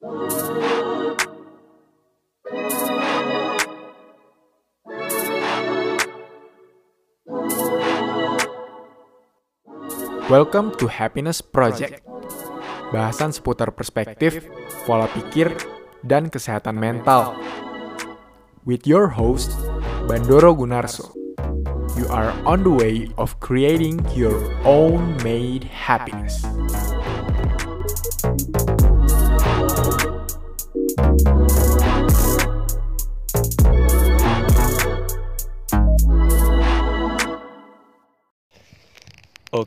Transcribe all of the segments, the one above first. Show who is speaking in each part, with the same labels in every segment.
Speaker 1: Welcome to Happiness Project. Bahasan seputar perspektif, pola pikir, dan kesehatan mental. With your host, Bandoro Gunarso. You are on the way of creating your own made happiness.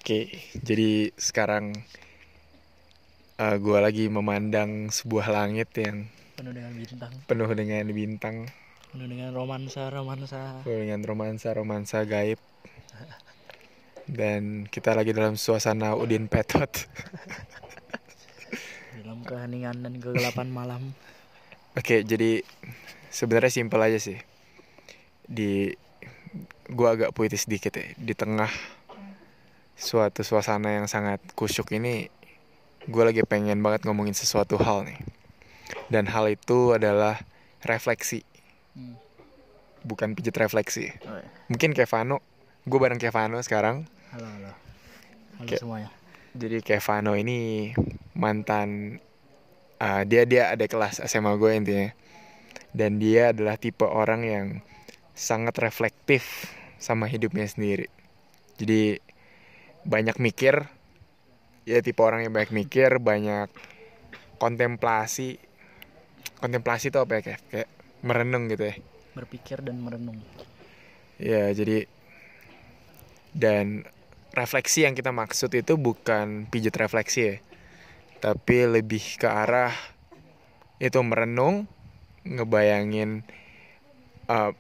Speaker 1: Oke, jadi sekarang uh, gue lagi memandang sebuah langit yang
Speaker 2: penuh dengan bintang
Speaker 1: penuh dengan bintang,
Speaker 2: penuh dengan romansa romansa
Speaker 1: penuh dengan romansa-romansa gaib. Dan kita lagi dalam suasana Udin Petot.
Speaker 2: dalam keheningan dan kegelapan malam
Speaker 1: Oke, jadi sebenarnya simpel aja sih. Di gua agak puitis sedikit ya. Di tengah suatu suasana yang sangat kusyuk ini, gue lagi pengen banget ngomongin sesuatu hal nih. Dan hal itu adalah refleksi,
Speaker 2: Hmm.
Speaker 1: bukan pijat refleksi.
Speaker 2: oh, iya.
Speaker 1: Mungkin Kevano, gue bareng Kevano sekarang.
Speaker 2: halo halo halo
Speaker 1: Oke.
Speaker 2: semuanya
Speaker 1: Jadi Kevano ini mantan uh, dia dia ada kelas SMA gue intinya. Dan dia adalah tipe orang yang sangat reflektif sama hidupnya sendiri. Jadi banyak mikir, ya tipe orang yang banyak mikir, banyak kontemplasi. Kontemplasi itu apa ya kayak, kayak merenung gitu ya.
Speaker 2: berpikir dan merenung
Speaker 1: Ya, jadi dan refleksi yang kita maksud itu bukan pijat refleksi ya. Tapi lebih ke arah itu merenung, ngebayangin uh,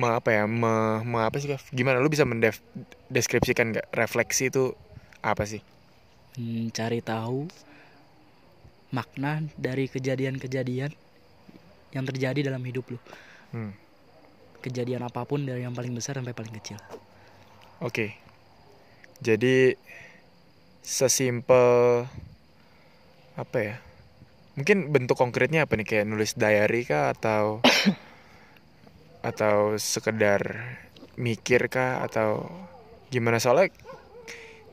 Speaker 1: me, apa ya, me, me- apa sih? Gimana lu bisa mendeskripsikan nggak refleksi itu apa sih?
Speaker 2: mencari tahu makna dari kejadian-kejadian yang terjadi dalam hidup lu
Speaker 1: Hmm.
Speaker 2: kejadian apa pun dari yang paling besar sampai paling kecil
Speaker 1: Oke. Jadi sesimpel apa ya? Mungkin bentuk konkretnya apa nih kayak nulis diary kah atau atau sekedar mikir kah? Atau gimana? Soalnya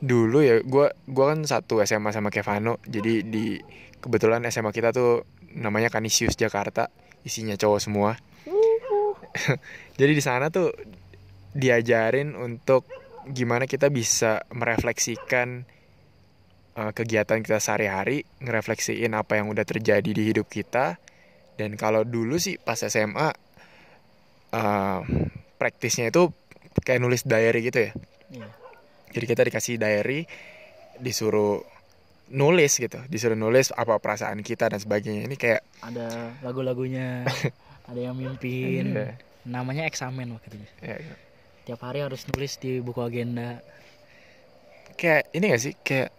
Speaker 1: dulu ya gua gua kan satu SMA sama Kevano. Jadi di kebetulan SMA kita tuh namanya Kanisius Jakarta. Isinya cowok semua. Jadi di sana tuh diajarin untuk gimana kita bisa merefleksikan uh, kegiatan kita sehari-hari, ngerefleksiin apa yang udah terjadi di hidup kita. Dan kalau dulu sih pas SMA uh, praktisnya itu kayak nulis diary gitu ya.
Speaker 2: Iya.
Speaker 1: Jadi kita dikasih diary, disuruh nulis gitu, disuruh nulis apa perasaan kita dan sebagainya. Ini kayak
Speaker 2: ada lagu-lagunya ada yang mimpin
Speaker 1: Iya.
Speaker 2: namanya eksamen waktu itu
Speaker 1: ya,
Speaker 2: tiap hari harus nulis di buku agenda
Speaker 1: kayak ini gak sih kayak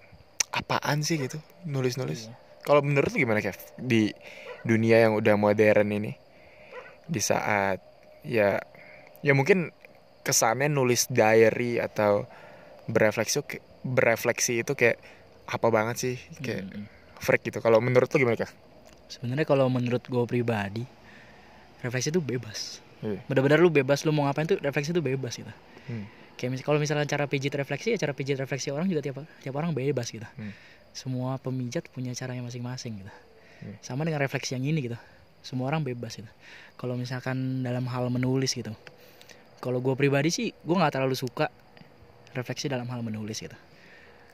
Speaker 1: apaan sih gitu nulis-nulis.
Speaker 2: Iya.
Speaker 1: Kalau menurut lu gimana Kev di dunia yang udah modern ini di saat ya ya mungkin kesannya nulis diary atau berefleksi berefleksi itu kayak apa banget sih kayak
Speaker 2: Mm-mm.
Speaker 1: freak gitu. Kalau menurut lu gimana Kev?
Speaker 2: sebenarnya kalau menurut gue pribadi refleksi itu bebas
Speaker 1: Iya.
Speaker 2: benar-benar lu bebas lu mau ngapain tuh refleksi itu bebas gitu
Speaker 1: Hmm.
Speaker 2: kayak mis kalau misalnya cara pijit refleksi ya cara pijit refleksi orang juga tiap tiap orang bebas gitu
Speaker 1: Hmm.
Speaker 2: semua pemijat punya caranya masing-masing gitu
Speaker 1: Hmm.
Speaker 2: sama dengan refleksi yang ini gitu semua orang bebas gitu. Kalau misalkan dalam hal menulis gitu. Kalau gue pribadi sih gue nggak terlalu suka refleksi dalam hal menulis gitu.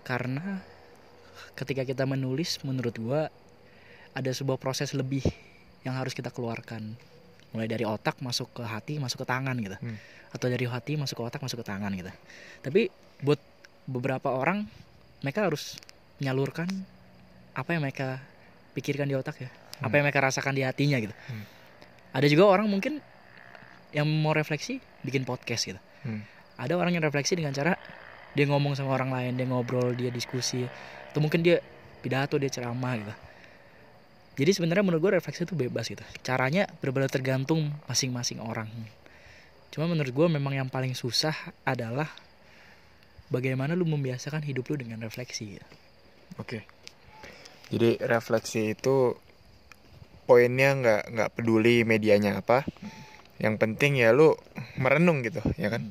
Speaker 2: Karena ketika kita menulis menurut gue ada sebuah proses lebih yang harus kita keluarkan. Mulai dari otak masuk ke hati masuk ke tangan gitu.
Speaker 1: Hmm.
Speaker 2: atau dari hati masuk ke otak masuk ke tangan gitu. Tapi buat beberapa orang mereka harus menyalurkan apa yang mereka pikirkan di otak ya apa yang mereka rasakan di hatinya gitu
Speaker 1: Hmm.
Speaker 2: ada juga orang mungkin yang mau refleksi bikin podcast gitu
Speaker 1: Hmm.
Speaker 2: ada orang yang refleksi dengan cara dia ngomong sama orang lain dia ngobrol dia diskusi atau mungkin dia pidato dia ceramah gitu jadi sebenarnya menurut gue refleksi itu bebas gitu caranya benar-benar tergantung masing-masing orang cuma menurut gue memang yang paling susah adalah bagaimana lu membiasakan hidup lu dengan refleksi gitu.
Speaker 1: Oke. Jadi refleksi itu poinnya nggak nggak peduli medianya apa. Yang penting ya lu merenung gitu ya kan?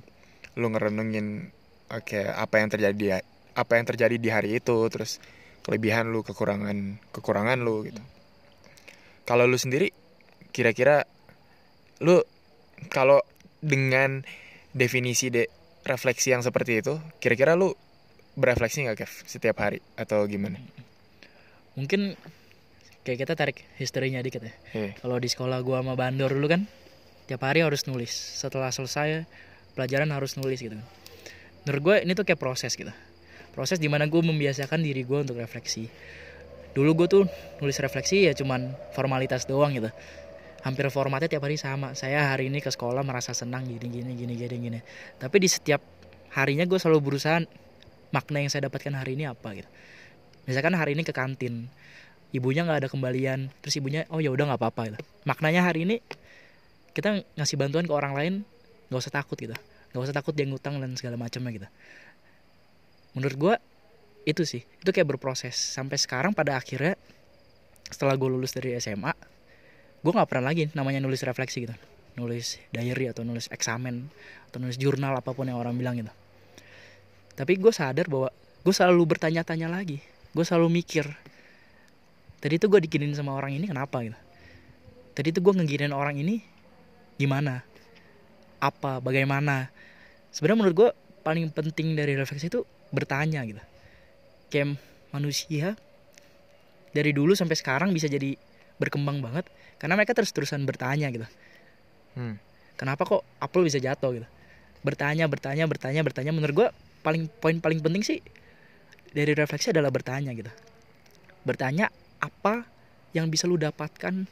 Speaker 1: Lu ngerenungin oke apa yang terjadi di- apa yang terjadi di hari itu terus kelebihan lu kekurangan kekurangan lu gitu. Kalau lu sendiri kira-kira lu kalau dengan definisi de refleksi yang seperti itu kira-kira lu berefleksi nggak Kev setiap hari? Atau gimana?
Speaker 2: mungkin kayak kita tarik historinya dikit ya.
Speaker 1: Eh,
Speaker 2: kalau di sekolah gua sama Bandor dulu kan tiap hari harus nulis. Setelah selesai pelajaran harus nulis gitu. Menurut gue ini tuh kayak proses gitu. Proses di mana gue membiasakan diri gue untuk refleksi. Dulu gue tuh nulis refleksi ya cuman formalitas doang gitu. Hampir formatnya tiap hari sama. Saya hari ini ke sekolah merasa senang gini gini gini gini gini. Tapi di setiap harinya gue selalu berusaha makna yang saya dapatkan hari ini apa gitu. Misalkan hari ini ke kantin ibunya nggak ada kembalian terus ibunya oh ya udah nggak apa-apa gitu. maknanya hari ini kita ngasih bantuan ke orang lain nggak usah takut gitu. Nggak usah takut dia ngutang dan segala macamnya gitu. Menurut gua itu sih. Itu kayak berproses. Sampai sekarang pada akhirnya setelah gue lulus dari SMA gue nggak pernah lagi namanya nulis refleksi gitu. Nulis diary atau nulis eksamen atau nulis jurnal apa pun yang orang bilang gitu. Tapi gue sadar bahwa gue selalu bertanya-tanya lagi. Gue selalu mikir tadi itu gue dikinin sama orang ini kenapa gitu? Tadi itu gue ngeginin orang ini gimana? Apa? Bagaimana? Sebenarnya menurut gue paling penting dari refleksi itu bertanya gitu. Kayak manusia dari dulu sampai sekarang bisa jadi berkembang banget karena mereka terus-terusan bertanya gitu.
Speaker 1: Hmm.
Speaker 2: kenapa kok apel bisa jatuh gitu? Bertanya bertanya bertanya bertanya. Menurut gue paling poin paling penting sih dari refleksi adalah bertanya gitu. Bertanya apa yang bisa lu dapatkan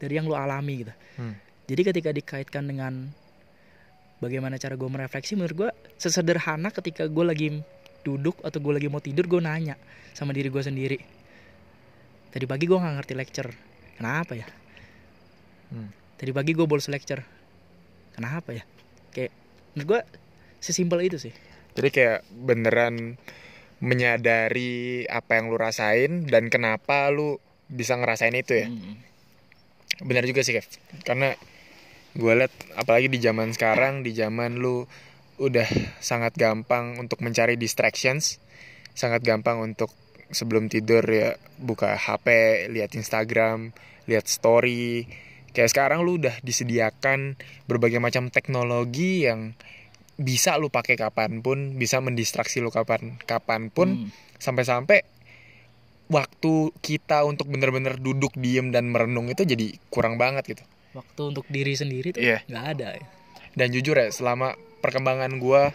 Speaker 2: dari yang lu alami gitu.
Speaker 1: Hmm.
Speaker 2: jadi ketika dikaitkan dengan bagaimana cara gue merefleksi menurut gue sesederhana ketika gue lagi duduk atau gue lagi mau tidur gue nanya sama diri gue sendiri. Tadi pagi gue nggak ngerti lecture kenapa ya?
Speaker 1: Hmm.
Speaker 2: tadi pagi gue bolos lecture kenapa ya? Kayak menurut gue sesimpel itu sih.
Speaker 1: Jadi kayak beneran menyadari apa yang lu rasain dan kenapa lu bisa ngerasain itu ya.
Speaker 2: Mm.
Speaker 1: Benar juga sih Kev. Karena gue liat apalagi di zaman sekarang, di zaman lu udah sangat gampang untuk mencari distractions, sangat gampang untuk sebelum tidur ya buka HP, lihat Instagram, lihat story. Kayak sekarang lu udah disediakan berbagai macam teknologi yang bisa lu pakai kapan pun, bisa mendistraksi lu kapan kapan pun,
Speaker 2: Mm.
Speaker 1: sampai-sampai waktu kita untuk bener-bener duduk diem dan merenung itu jadi kurang banget gitu.
Speaker 2: waktu untuk diri sendiri tuh
Speaker 1: Iya.
Speaker 2: nggak ada ya.
Speaker 1: Dan jujur ya, selama perkembangan gua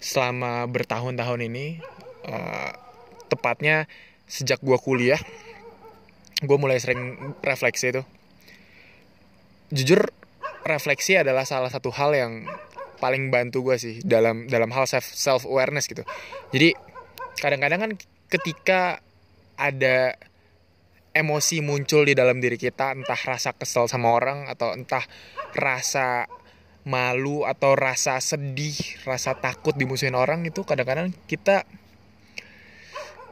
Speaker 1: selama bertahun-tahun ini, eh, tepatnya sejak gua kuliah, gue mulai sering refleksi itu. Jujur, refleksi adalah salah satu hal yang paling bantu gue sih dalam dalam hal self self awareness gitu. Jadi kadang-kadang kan ketika ada emosi muncul di dalam diri kita, entah rasa kesel sama orang atau entah rasa malu atau rasa sedih, rasa takut dimusuhin orang itu kadang-kadang kita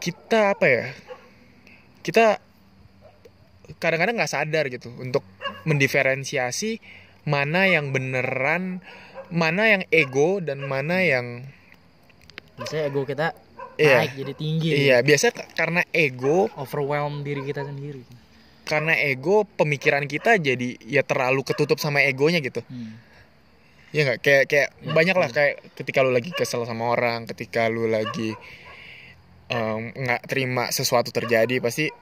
Speaker 1: kita apa ya? Kita kadang-kadang nggak sadar gitu untuk mendiferensiasi mana yang beneran, mana yang ego dan mana yang
Speaker 2: biasanya ego kita
Speaker 1: Iya.
Speaker 2: naik jadi tinggi
Speaker 1: iya biasa karena ego
Speaker 2: overwhelm diri kita sendiri.
Speaker 1: karena ego pemikiran kita jadi ya terlalu ketutup sama egonya gitu.
Speaker 2: Hmm.
Speaker 1: ya nggak? Kayak kayak
Speaker 2: Ya,
Speaker 1: banyak lah kayak ketika lu lagi kesel sama orang ketika lu lagi nggak terima sesuatu terjadi pasti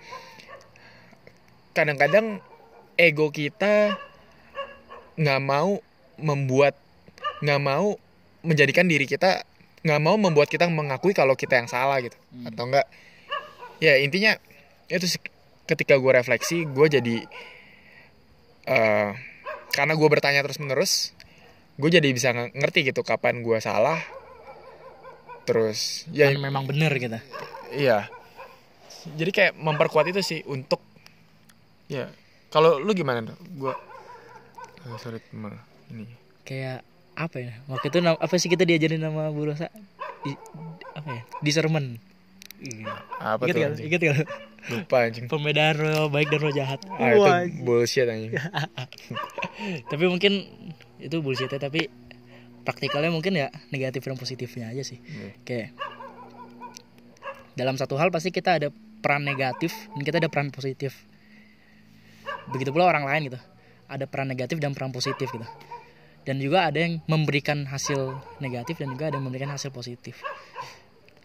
Speaker 1: kadang-kadang ego kita nggak mau membuat nggak mau menjadikan diri kita nggak mau membuat kita mengakui kalau kita yang salah gitu
Speaker 2: Hmm.
Speaker 1: atau enggak ya intinya itu ketika gue refleksi gue jadi eh karena gue bertanya terus menerus gue jadi bisa nge- ngerti gitu kapan gue salah. Terus ya
Speaker 2: Kan memang bener kita
Speaker 1: iya. Jadi kayak memperkuat itu sih untuk ya. Kalau lu gimana gue oh, sorry ini.
Speaker 2: Kayak apa ya waktu itu apa sih kita diajarin sama Bu Rosa di, apa ya discernment
Speaker 1: Apa
Speaker 2: Ingat
Speaker 1: tuh? anjing?
Speaker 2: Ingat gak?
Speaker 1: Lupa anjing.
Speaker 2: Pembedaan roh baik dan roh jahat.
Speaker 1: Ah, itu bullshit anjing.
Speaker 2: tapi mungkin itu bullshitnya tapi praktikalnya mungkin ya negatif dan positifnya aja sih
Speaker 1: Iya.
Speaker 2: kayak dalam satu hal pasti kita ada peran negatif dan kita ada peran positif begitu pula orang lain gitu ada peran negatif dan peran positif gitu dan juga ada yang memberikan hasil negatif dan juga ada yang memberikan hasil positif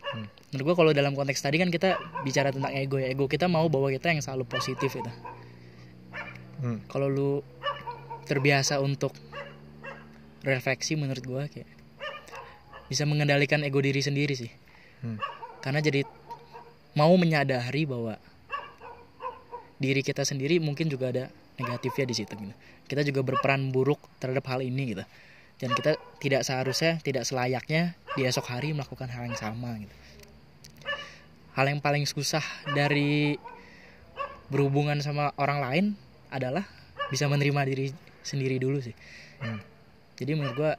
Speaker 1: Hmm.
Speaker 2: menurut gua kalau dalam konteks tadi kan kita bicara tentang ego ya ego kita mau bahwa kita yang selalu positif gitu
Speaker 1: Hmm.
Speaker 2: kalau lu terbiasa untuk refleksi menurut gua kayak bisa mengendalikan ego diri sendiri sih
Speaker 1: Hmm.
Speaker 2: karena jadi mau menyadari bahwa diri kita sendiri mungkin juga ada negatifnya di situ gitu. kita juga berperan buruk terhadap hal ini gitu dan kita tidak seharusnya tidak selayaknya di esok hari melakukan hal yang sama gitu hal yang paling susah dari berhubungan sama orang lain adalah bisa menerima diri sendiri dulu sih
Speaker 1: Hmm.
Speaker 2: jadi menurut gua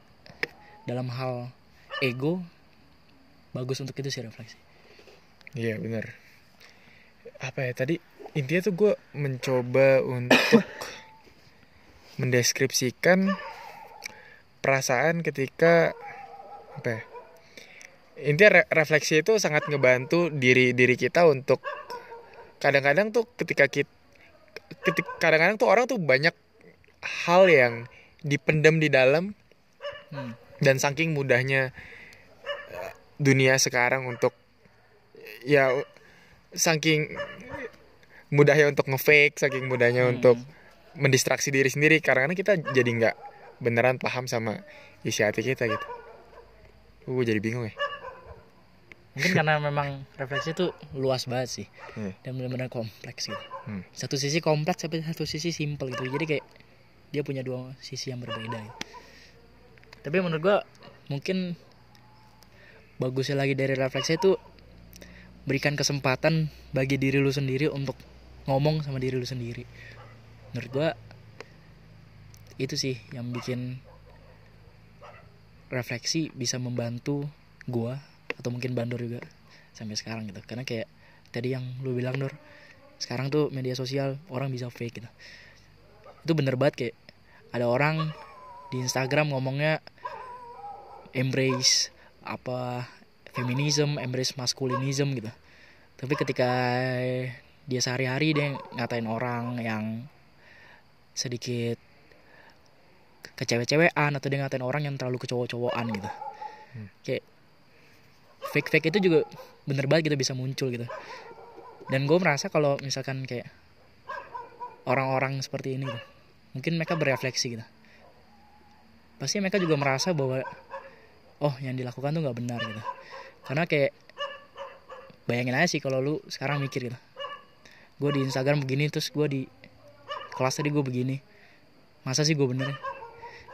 Speaker 2: dalam hal ego bagus untuk itu sih refleksi
Speaker 1: Iya benar. Apa ya tadi intinya tuh gue mencoba untuk mendeskripsikan perasaan ketika apa ya? Intinya re- refleksi itu sangat ngebantu diri diri kita untuk kadang-kadang tuh ketika kita ketik kadang-kadang tuh orang tuh banyak hal yang dipendam di dalam
Speaker 2: Hmm.
Speaker 1: dan saking mudahnya eh, dunia sekarang untuk ya saking mudahnya untuk ngefake saking mudahnya
Speaker 2: Hmm.
Speaker 1: untuk mendistraksi diri sendiri karena kita jadi nggak beneran paham sama isi hati kita gitu gue jadi bingung ya
Speaker 2: mungkin karena memang refleksi itu luas banget sih
Speaker 1: Hmm.
Speaker 2: dan benar-benar kompleks gitu
Speaker 1: Hmm.
Speaker 2: satu sisi kompleks tapi satu sisi simple gitu jadi kayak dia punya dua sisi yang berbeda gitu. tapi menurut gua mungkin bagusnya lagi dari refleksi itu berikan kesempatan bagi diri lu sendiri untuk ngomong sama diri lu sendiri. Menurut gua itu sih yang bikin refleksi bisa membantu gua atau mungkin bandor juga sampai sekarang gitu. Karena kayak tadi yang lu bilang Dor sekarang tuh media sosial orang bisa fake gitu. Itu bener banget kayak ada orang di Instagram ngomongnya embrace apa feminism embrace masculinism gitu. Tapi ketika dia sehari-hari dia ngatain orang yang sedikit kecewe-cewean atau dia ngatain orang yang terlalu kecowok-cowokan gitu. Kayak fake-fake itu juga bener banget gitu bisa muncul gitu. Dan gue merasa kalau misalkan kayak orang-orang seperti ini gitu, mungkin mereka berefleksi gitu. Pasti mereka juga merasa bahwa oh yang dilakukan tuh nggak benar gitu. Karena kayak bayangin aja sih kalau lu sekarang mikir gitu gue di Instagram begini terus gue di kelas tadi gue begini masa sih gue bener ya?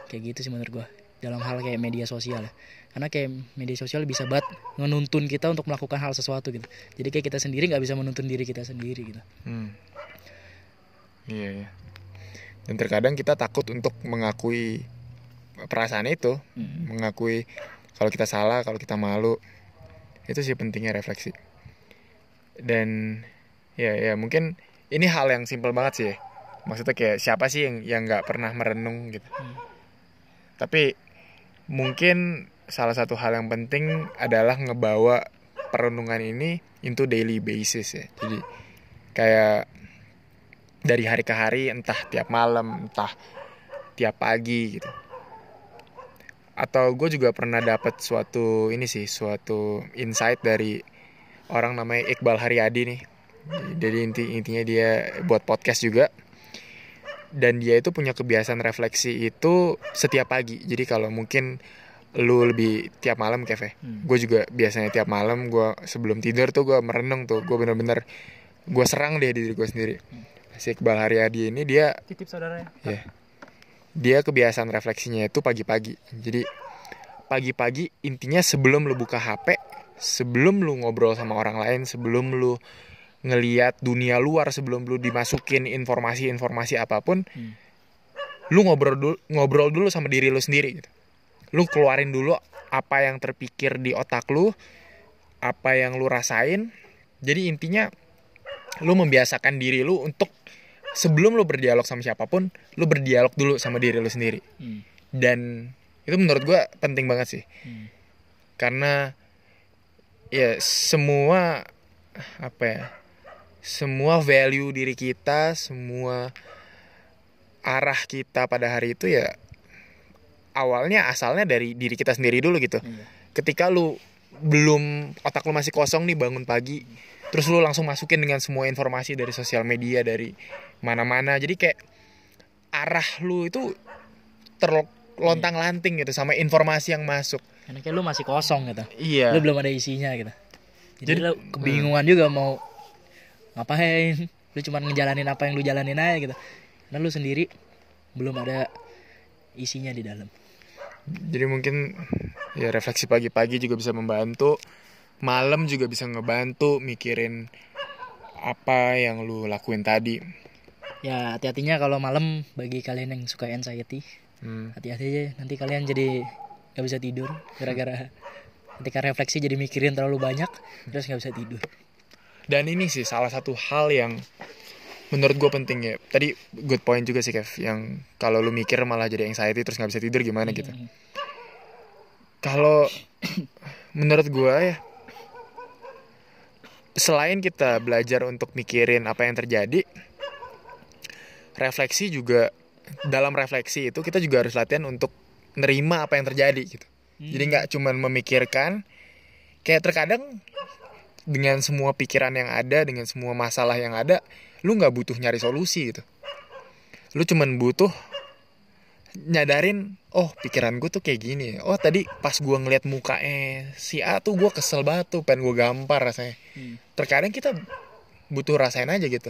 Speaker 2: kayak gitu sih menurut gue dalam hal kayak media sosial ya karena kayak media sosial bisa banget menuntun kita untuk melakukan hal sesuatu gitu jadi kayak kita sendiri nggak bisa menuntun diri kita sendiri gitu
Speaker 1: Hmm. Iya, iya. Dan terkadang kita takut untuk mengakui perasaan itu,
Speaker 2: Hmm.
Speaker 1: mengakui kalau kita salah, kalau kita malu. Itu sih pentingnya refleksi. Dan ya ya mungkin ini hal yang simpel banget sih ya. Maksudnya kayak siapa sih yang yang nggak pernah merenung gitu.
Speaker 2: Hmm.
Speaker 1: Tapi mungkin salah satu hal yang penting adalah ngebawa perenungan ini into daily basis ya. Jadi kayak dari hari ke hari entah tiap malam entah tiap pagi gitu atau gue juga pernah dapat suatu ini sih suatu insight dari orang namanya Iqbal Haryadi nih jadi inti intinya dia buat podcast juga. Dan dia itu punya kebiasaan refleksi itu setiap pagi. Jadi kalau mungkin lu lebih tiap malam Kev
Speaker 2: Hmm.
Speaker 1: gue juga biasanya tiap malam gue sebelum tidur tuh gue merenung tuh. Gue bener-bener gue serang deh diri gue sendiri. Si Iqbal Haryadi ini dia
Speaker 2: titip saudaranya.
Speaker 1: Ya dia kebiasaan refleksinya itu pagi-pagi. Jadi pagi-pagi intinya sebelum lu buka HP sebelum lu ngobrol sama orang lain sebelum lu ngeliat dunia luar sebelum lu dimasukin informasi-informasi apa pun
Speaker 2: Hmm.
Speaker 1: lu ngobrol dulu ngobrol dulu sama diri lu sendiri gitu lu keluarin dulu apa yang terpikir di otak lu apa yang lu rasain jadi intinya lu membiasakan diri lu untuk sebelum lu berdialog sama siapa pun lu berdialog dulu sama diri lu sendiri
Speaker 2: Hmm.
Speaker 1: dan itu menurut gua penting banget sih
Speaker 2: Hmm.
Speaker 1: karena ya semua apa ya semua value diri kita semua arah kita pada hari itu ya awalnya asalnya dari diri kita sendiri dulu gitu
Speaker 2: Iya.
Speaker 1: ketika lu belum otak lu masih kosong nih bangun pagi terus lu langsung masukin dengan semua informasi dari sosial media dari mana-mana jadi kayak arah lu itu terlontang lanting gitu sama informasi yang masuk
Speaker 2: Karena kayak lu masih kosong gitu.
Speaker 1: iya
Speaker 2: Lu belum ada isinya gitu. Jadi,
Speaker 1: Jadi-
Speaker 2: lu kebingungan juga mau ngapain. Lu cuma ngejalanin apa yang lu jalanin aja gitu. Karena lu sendiri belum ada isinya di dalam.
Speaker 1: jadi mungkin ya refleksi pagi-pagi juga bisa membantu malam juga bisa ngebantu mikirin apa yang lu lakuin tadi
Speaker 2: Ya hati-hatinya kalau malam bagi kalian yang suka anxiety,
Speaker 1: Hmm.
Speaker 2: hati-hati aja nanti kalian jadi nggak bisa tidur gara-gara ketika refleksi jadi mikirin terlalu banyak terus nggak bisa tidur.
Speaker 1: Dan ini sih salah satu hal yang menurut gue penting ya. Tadi good point juga sih Kev, yang kalau lu mikir malah jadi anxiety terus nggak bisa tidur gimana gitu.
Speaker 2: Hmm.
Speaker 1: Kalau menurut gue ya, selain kita belajar untuk mikirin apa yang terjadi, refleksi juga dalam refleksi itu kita juga harus latihan untuk nerima apa yang terjadi gitu. Jadi nggak cuman memikirkan, kayak terkadang dengan semua pikiran yang ada, dengan semua masalah yang ada, lu nggak butuh nyari solusi gitu. Lu cuman butuh nyadarin, oh pikiran gue tuh kayak gini. Oh tadi pas gue ngeliat mukanya si A tuh gue kesel banget tuh, pengen gue gampar rasanya.
Speaker 2: Hmm.
Speaker 1: Terkadang kita butuh rasain aja gitu.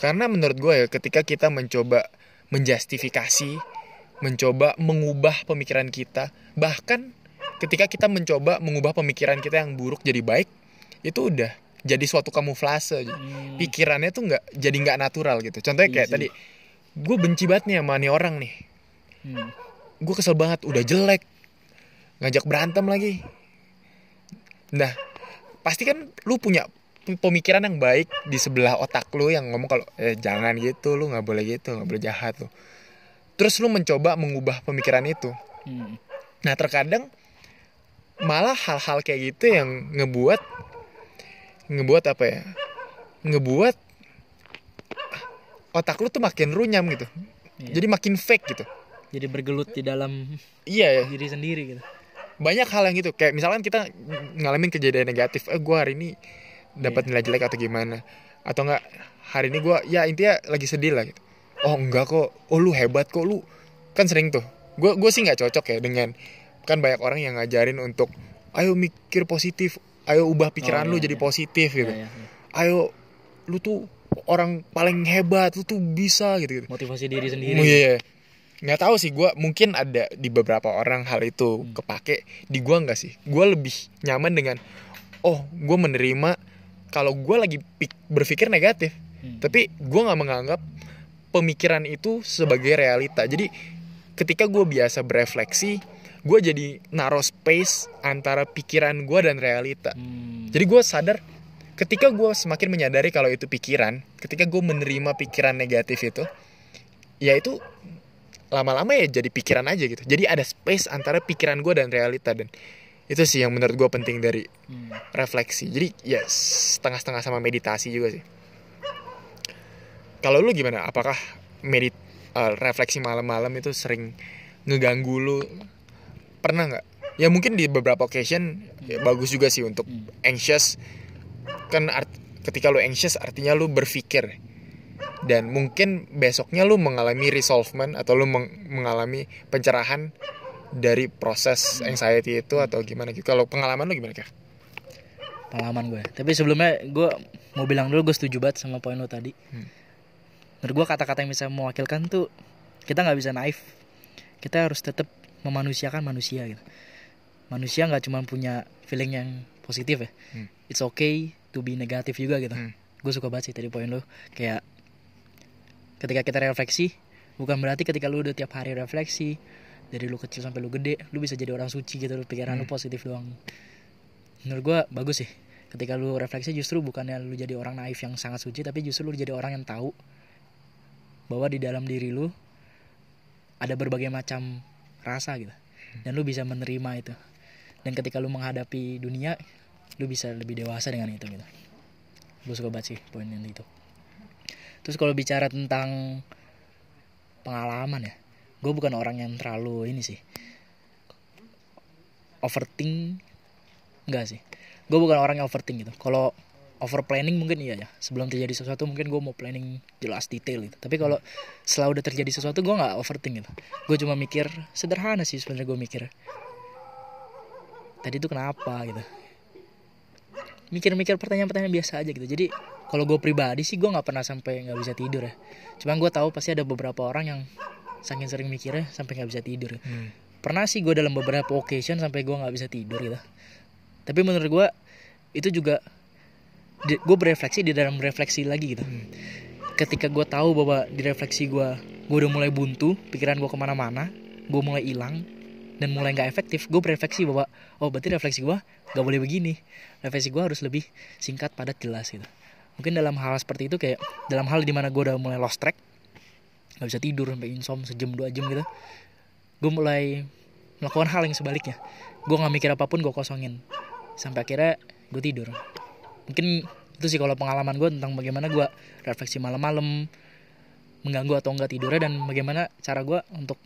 Speaker 1: Karena menurut gue ya, ketika kita mencoba menjustifikasi, mencoba mengubah pemikiran kita, bahkan ketika kita mencoba mengubah pemikiran kita yang buruk jadi baik, itu udah jadi suatu kamuflase.
Speaker 2: Hmm.
Speaker 1: Pikirannya tuh nggak jadi nggak natural gitu. Contohnya
Speaker 2: Iya
Speaker 1: kayak
Speaker 2: sih.
Speaker 1: tadi, gue benci banget nih sama nih orang nih.
Speaker 2: Hmm.
Speaker 1: Gue kesel banget, udah jelek, ngajak berantem lagi. Nah, pasti kan lu punya pemikiran yang baik di sebelah otak lu yang ngomong kalau eh jangan gitu, lu nggak boleh gitu, nggak boleh jahat lu. Terus lu mencoba mengubah pemikiran itu.
Speaker 2: Hmm.
Speaker 1: Nah terkadang malah hal-hal kayak gitu yang ngebuat ngebuat apa ya? Ngebuat otak lu tuh makin runyam gitu.
Speaker 2: Iya.
Speaker 1: Jadi makin fake gitu.
Speaker 2: Jadi bergelut di dalam
Speaker 1: Iya ya.
Speaker 2: diri sendiri gitu.
Speaker 1: Banyak hal yang gitu. Kayak misalkan kita ngalamin kejadian negatif. Eh gue hari ini dapat nilai jelek atau gimana? Atau enggak hari ini gue ya intinya lagi sedih lah gitu. Oh enggak kok. Oh lu hebat kok lu. Kan sering tuh. Gue gue sih nggak cocok ya dengan kan banyak orang yang ngajarin untuk ayo mikir positif, ayo ubah pikiran
Speaker 2: Oh,
Speaker 1: lu
Speaker 2: iya,
Speaker 1: jadi
Speaker 2: iya.
Speaker 1: positif gitu.
Speaker 2: Ya, ya, ya.
Speaker 1: Ayo lu tuh orang paling hebat, lu tuh bisa gitu. gitu.
Speaker 2: Motivasi diri sendiri.
Speaker 1: Oh iya. Nggak tahu sih gue mungkin ada di beberapa orang hal itu
Speaker 2: Hmm.
Speaker 1: kepake di gua nggak sih. Gue lebih nyaman dengan oh gue menerima kalau gue lagi pik- berpikir negatif,
Speaker 2: Hmm.
Speaker 1: tapi gue nggak menganggap pemikiran itu sebagai realita. Jadi ketika gue biasa berefleksi, gue jadi naruh space antara pikiran gue dan realita.
Speaker 2: Hmm.
Speaker 1: Jadi gue sadar ketika gue semakin menyadari kalau itu pikiran, ketika gue menerima pikiran negatif itu, ya itu lama-lama ya jadi pikiran aja gitu. Jadi ada space antara pikiran gue dan realita dan itu sih yang menurut gue penting dari
Speaker 2: Hmm.
Speaker 1: refleksi. Jadi ya setengah-setengah sama meditasi juga sih. Kalau lu gimana? Apakah medit eh, refleksi malam-malam itu sering ngeganggu lu? Pernah nggak? Ya mungkin di beberapa occasion ya, bagus juga sih untuk
Speaker 2: Hmm.
Speaker 1: anxious. Kan art- ketika lu anxious artinya lu berpikir dan mungkin besoknya lu mengalami resolvement atau lu meng- mengalami pencerahan dari proses anxiety itu atau gimana gitu. Kalau pengalaman lu gimana, Kev?
Speaker 2: pengalaman gue tapi sebelumnya gue mau bilang dulu gue setuju banget sama poin lo tadi
Speaker 1: Hmm.
Speaker 2: menurut gue kata-kata yang bisa mewakilkan tuh kita nggak bisa naif kita harus tetap memanusiakan manusia gitu manusia nggak cuma punya feeling yang positif ya
Speaker 1: Hmm.
Speaker 2: it's okay to be negatif juga gitu
Speaker 1: Hmm.
Speaker 2: gue suka banget sih tadi poin lo kayak ketika kita refleksi bukan berarti ketika lu udah tiap hari refleksi dari lu kecil sampai lu gede lu bisa jadi orang suci gitu lu pikiran lu
Speaker 1: Hmm.
Speaker 2: positif doang menurut gue bagus sih ketika lu refleksi justru bukannya lu jadi orang naif yang sangat suci tapi justru lu jadi orang yang tahu bahwa di dalam diri lu ada berbagai macam rasa gitu. Dan lu bisa menerima itu. Dan ketika lu menghadapi dunia lu bisa lebih dewasa dengan itu gitu. Gue suka banget sih poin yang itu. Terus kalau bicara tentang pengalaman ya gue bukan orang yang terlalu ini sih. Overthink enggak sih. Gue bukan orang yang overthink gitu. Kalau over planning mungkin iya ya. Sebelum terjadi sesuatu mungkin gue mau planning jelas detail gitu. Tapi kalau setelah udah terjadi sesuatu gue nggak overthink gitu. Gue cuma mikir sederhana sih sebenarnya gue mikir. Tadi itu kenapa gitu. Mikir-mikir pertanyaan-pertanyaan biasa aja gitu. Jadi kalau gue pribadi sih gue nggak pernah sampai nggak bisa tidur ya. Cuman gue tahu pasti ada beberapa orang yang saking sering mikirnya sampai nggak bisa tidur
Speaker 1: Hmm.
Speaker 2: pernah sih gue dalam beberapa occasion sampai gue nggak bisa tidur gitu. Tapi menurut gue itu juga gue berefleksi di dalam refleksi lagi gitu. Ketika gue tahu bahwa di refleksi gue gue udah mulai buntu pikiran gue ke mana-mana gue mulai hilang dan mulai nggak efektif gue berefleksi bahwa oh berarti refleksi gue nggak boleh begini. Refleksi gue harus lebih singkat padat jelas gitu. Mungkin dalam hal seperti itu kayak dalam hal di mana gue udah mulai lost track nggak bisa tidur sampai insom sejam dua jam gitu gue mulai melakukan hal yang sebaliknya. Gue nggak mikir apa pun gue kosongin. Sampai akhirnya gue tidur mungkin itu sih kalau pengalaman gue tentang bagaimana gue refleksi malam-malam mengganggu atau enggak tidurnya dan bagaimana cara gue untuk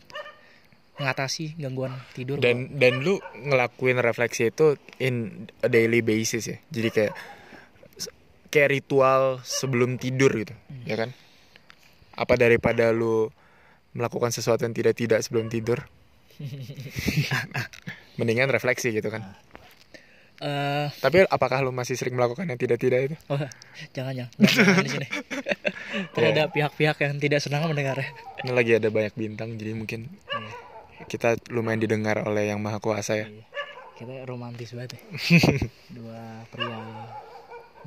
Speaker 2: mengatasi gangguan tidur gua.
Speaker 1: dan dan lu ngelakuin refleksi itu in a daily basis ya. Jadi kayak kayak ritual sebelum tidur gitu ya kan? Apa daripada lu melakukan sesuatu yang tidak tidak sebelum tidur? Mendingan refleksi gitu kan
Speaker 2: Eh,
Speaker 1: tapi apakah lu masih sering melakukan yang tidak tidak itu?
Speaker 2: Oh, jangan jangan. Jangan, jangan di sini. Tidak ada pihak-pihak yang tidak senang mendengar.
Speaker 1: Ini lagi ada banyak bintang jadi mungkin kita lumayan didengar oleh yang maha kuasa ya.
Speaker 2: Iya. kita romantis banget ya. Dua pria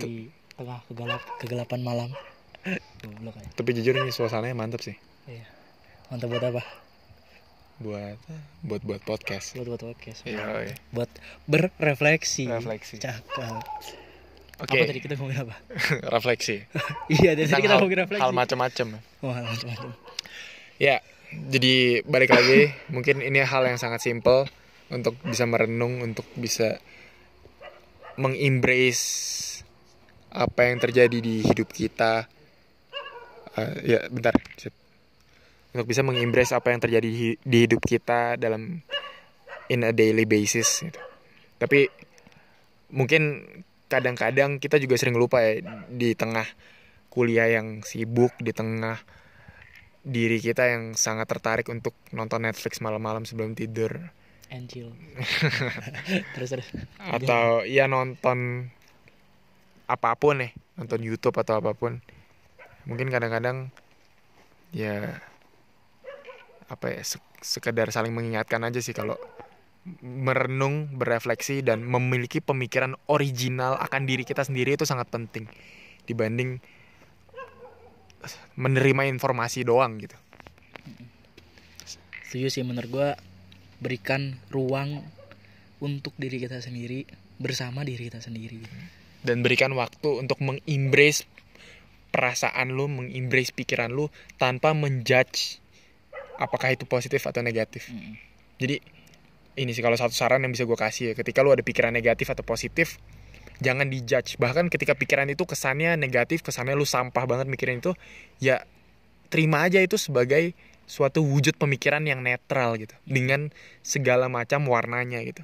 Speaker 2: di tengah kegelap kegelapan malam.
Speaker 1: Tapi jujur ini suasananya mantap sih.
Speaker 2: Iya. Mantap buat apa
Speaker 1: buat buat buat podcast
Speaker 2: buat buat podcast
Speaker 1: Iya, iya.
Speaker 2: buat berrefleksi
Speaker 1: Refleksi.
Speaker 2: cakep
Speaker 1: Oke,
Speaker 2: apa tadi kita ngomongin apa
Speaker 1: refleksi.
Speaker 2: iya dari tadi kita ngomongin refleksi
Speaker 1: hal macam-macam.
Speaker 2: oh, hal macam-macam
Speaker 1: Ya, jadi balik lagi, mungkin ini hal yang sangat simple untuk bisa merenung, untuk bisa mengembrace apa yang terjadi di hidup kita. Eh, ya, bentar. Sip. Untuk bisa mengembrace apa yang terjadi di, di hidup kita dalam in a daily basis. Gitu. Tapi mungkin kadang-kadang kita juga sering lupa ya di tengah kuliah yang sibuk, di tengah diri kita yang sangat tertarik untuk nonton Netflix malam-malam sebelum tidur
Speaker 2: and chill terus terus
Speaker 1: atau ya nonton apa pun nih nonton YouTube atau apa pun mungkin kadang-kadang ya apa ya se- sekedar saling mengingatkan aja sih kalau merenung berefleksi dan memiliki pemikiran original akan diri kita sendiri itu sangat penting dibanding menerima informasi doang gitu.
Speaker 2: Setuju sih menurut gua berikan ruang untuk diri kita sendiri bersama diri kita sendiri.
Speaker 1: Dan berikan waktu untuk mengembrace perasaan lu, mengembrace pikiran lu tanpa menjudge apakah itu positif atau negatif.
Speaker 2: Mm.
Speaker 1: Jadi ini sih kalau satu saran yang bisa gue kasih ya, ketika lu ada pikiran negatif atau positif, jangan dijudge. Bahkan ketika pikiran itu kesannya negatif, kesannya lu sampah banget mikirin itu, ya terima aja itu sebagai suatu wujud pemikiran yang netral gitu, dengan segala macam warnanya gitu.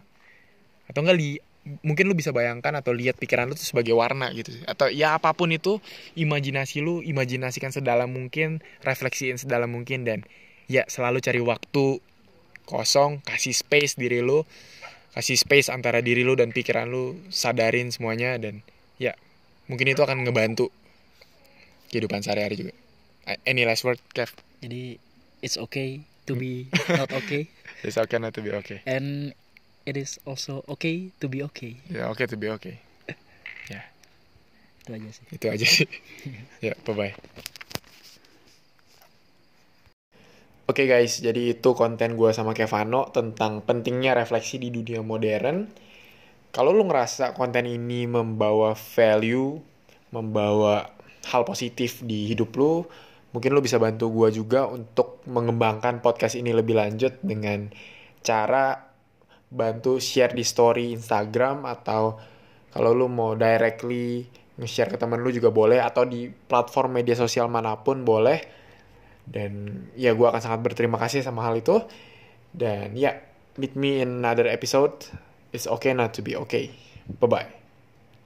Speaker 1: Atau enggak li mungkin lu bisa bayangkan atau lihat pikiran lu tuh sebagai warna gitu atau ya apa pun itu imajinasi lu imajinasikan sedalam mungkin refleksiin sedalam mungkin dan ya selalu cari waktu kosong kasih space diri lu kasih space antara diri lu dan pikiran lu sadarin semuanya dan ya mungkin itu akan ngebantu kehidupan sehari-hari juga. Any last word Kev?
Speaker 2: Jadi it's okay to be not okay.
Speaker 1: It's okay not to be okay.
Speaker 2: And it is also okay to be okay.
Speaker 1: Ya okay to be okay.
Speaker 2: Itu aja sih.
Speaker 1: Itu aja sih. Ya bye bye Oke guys, jadi itu konten gue sama Kevano tentang pentingnya refleksi di dunia modern. kalau lu ngerasa konten ini membawa value, membawa hal positif di hidup lu, mungkin lu bisa bantu gua juga untuk mengembangkan podcast ini lebih lanjut dengan cara bantu share di story Instagram atau kalau lu mau directly nge-share ke temen lu juga boleh atau di platform media sosial mana pun boleh dan ya gua akan sangat berterima kasih sama hal itu. Dan ya meet me in another episode. It's okay not to be okay. Bye bye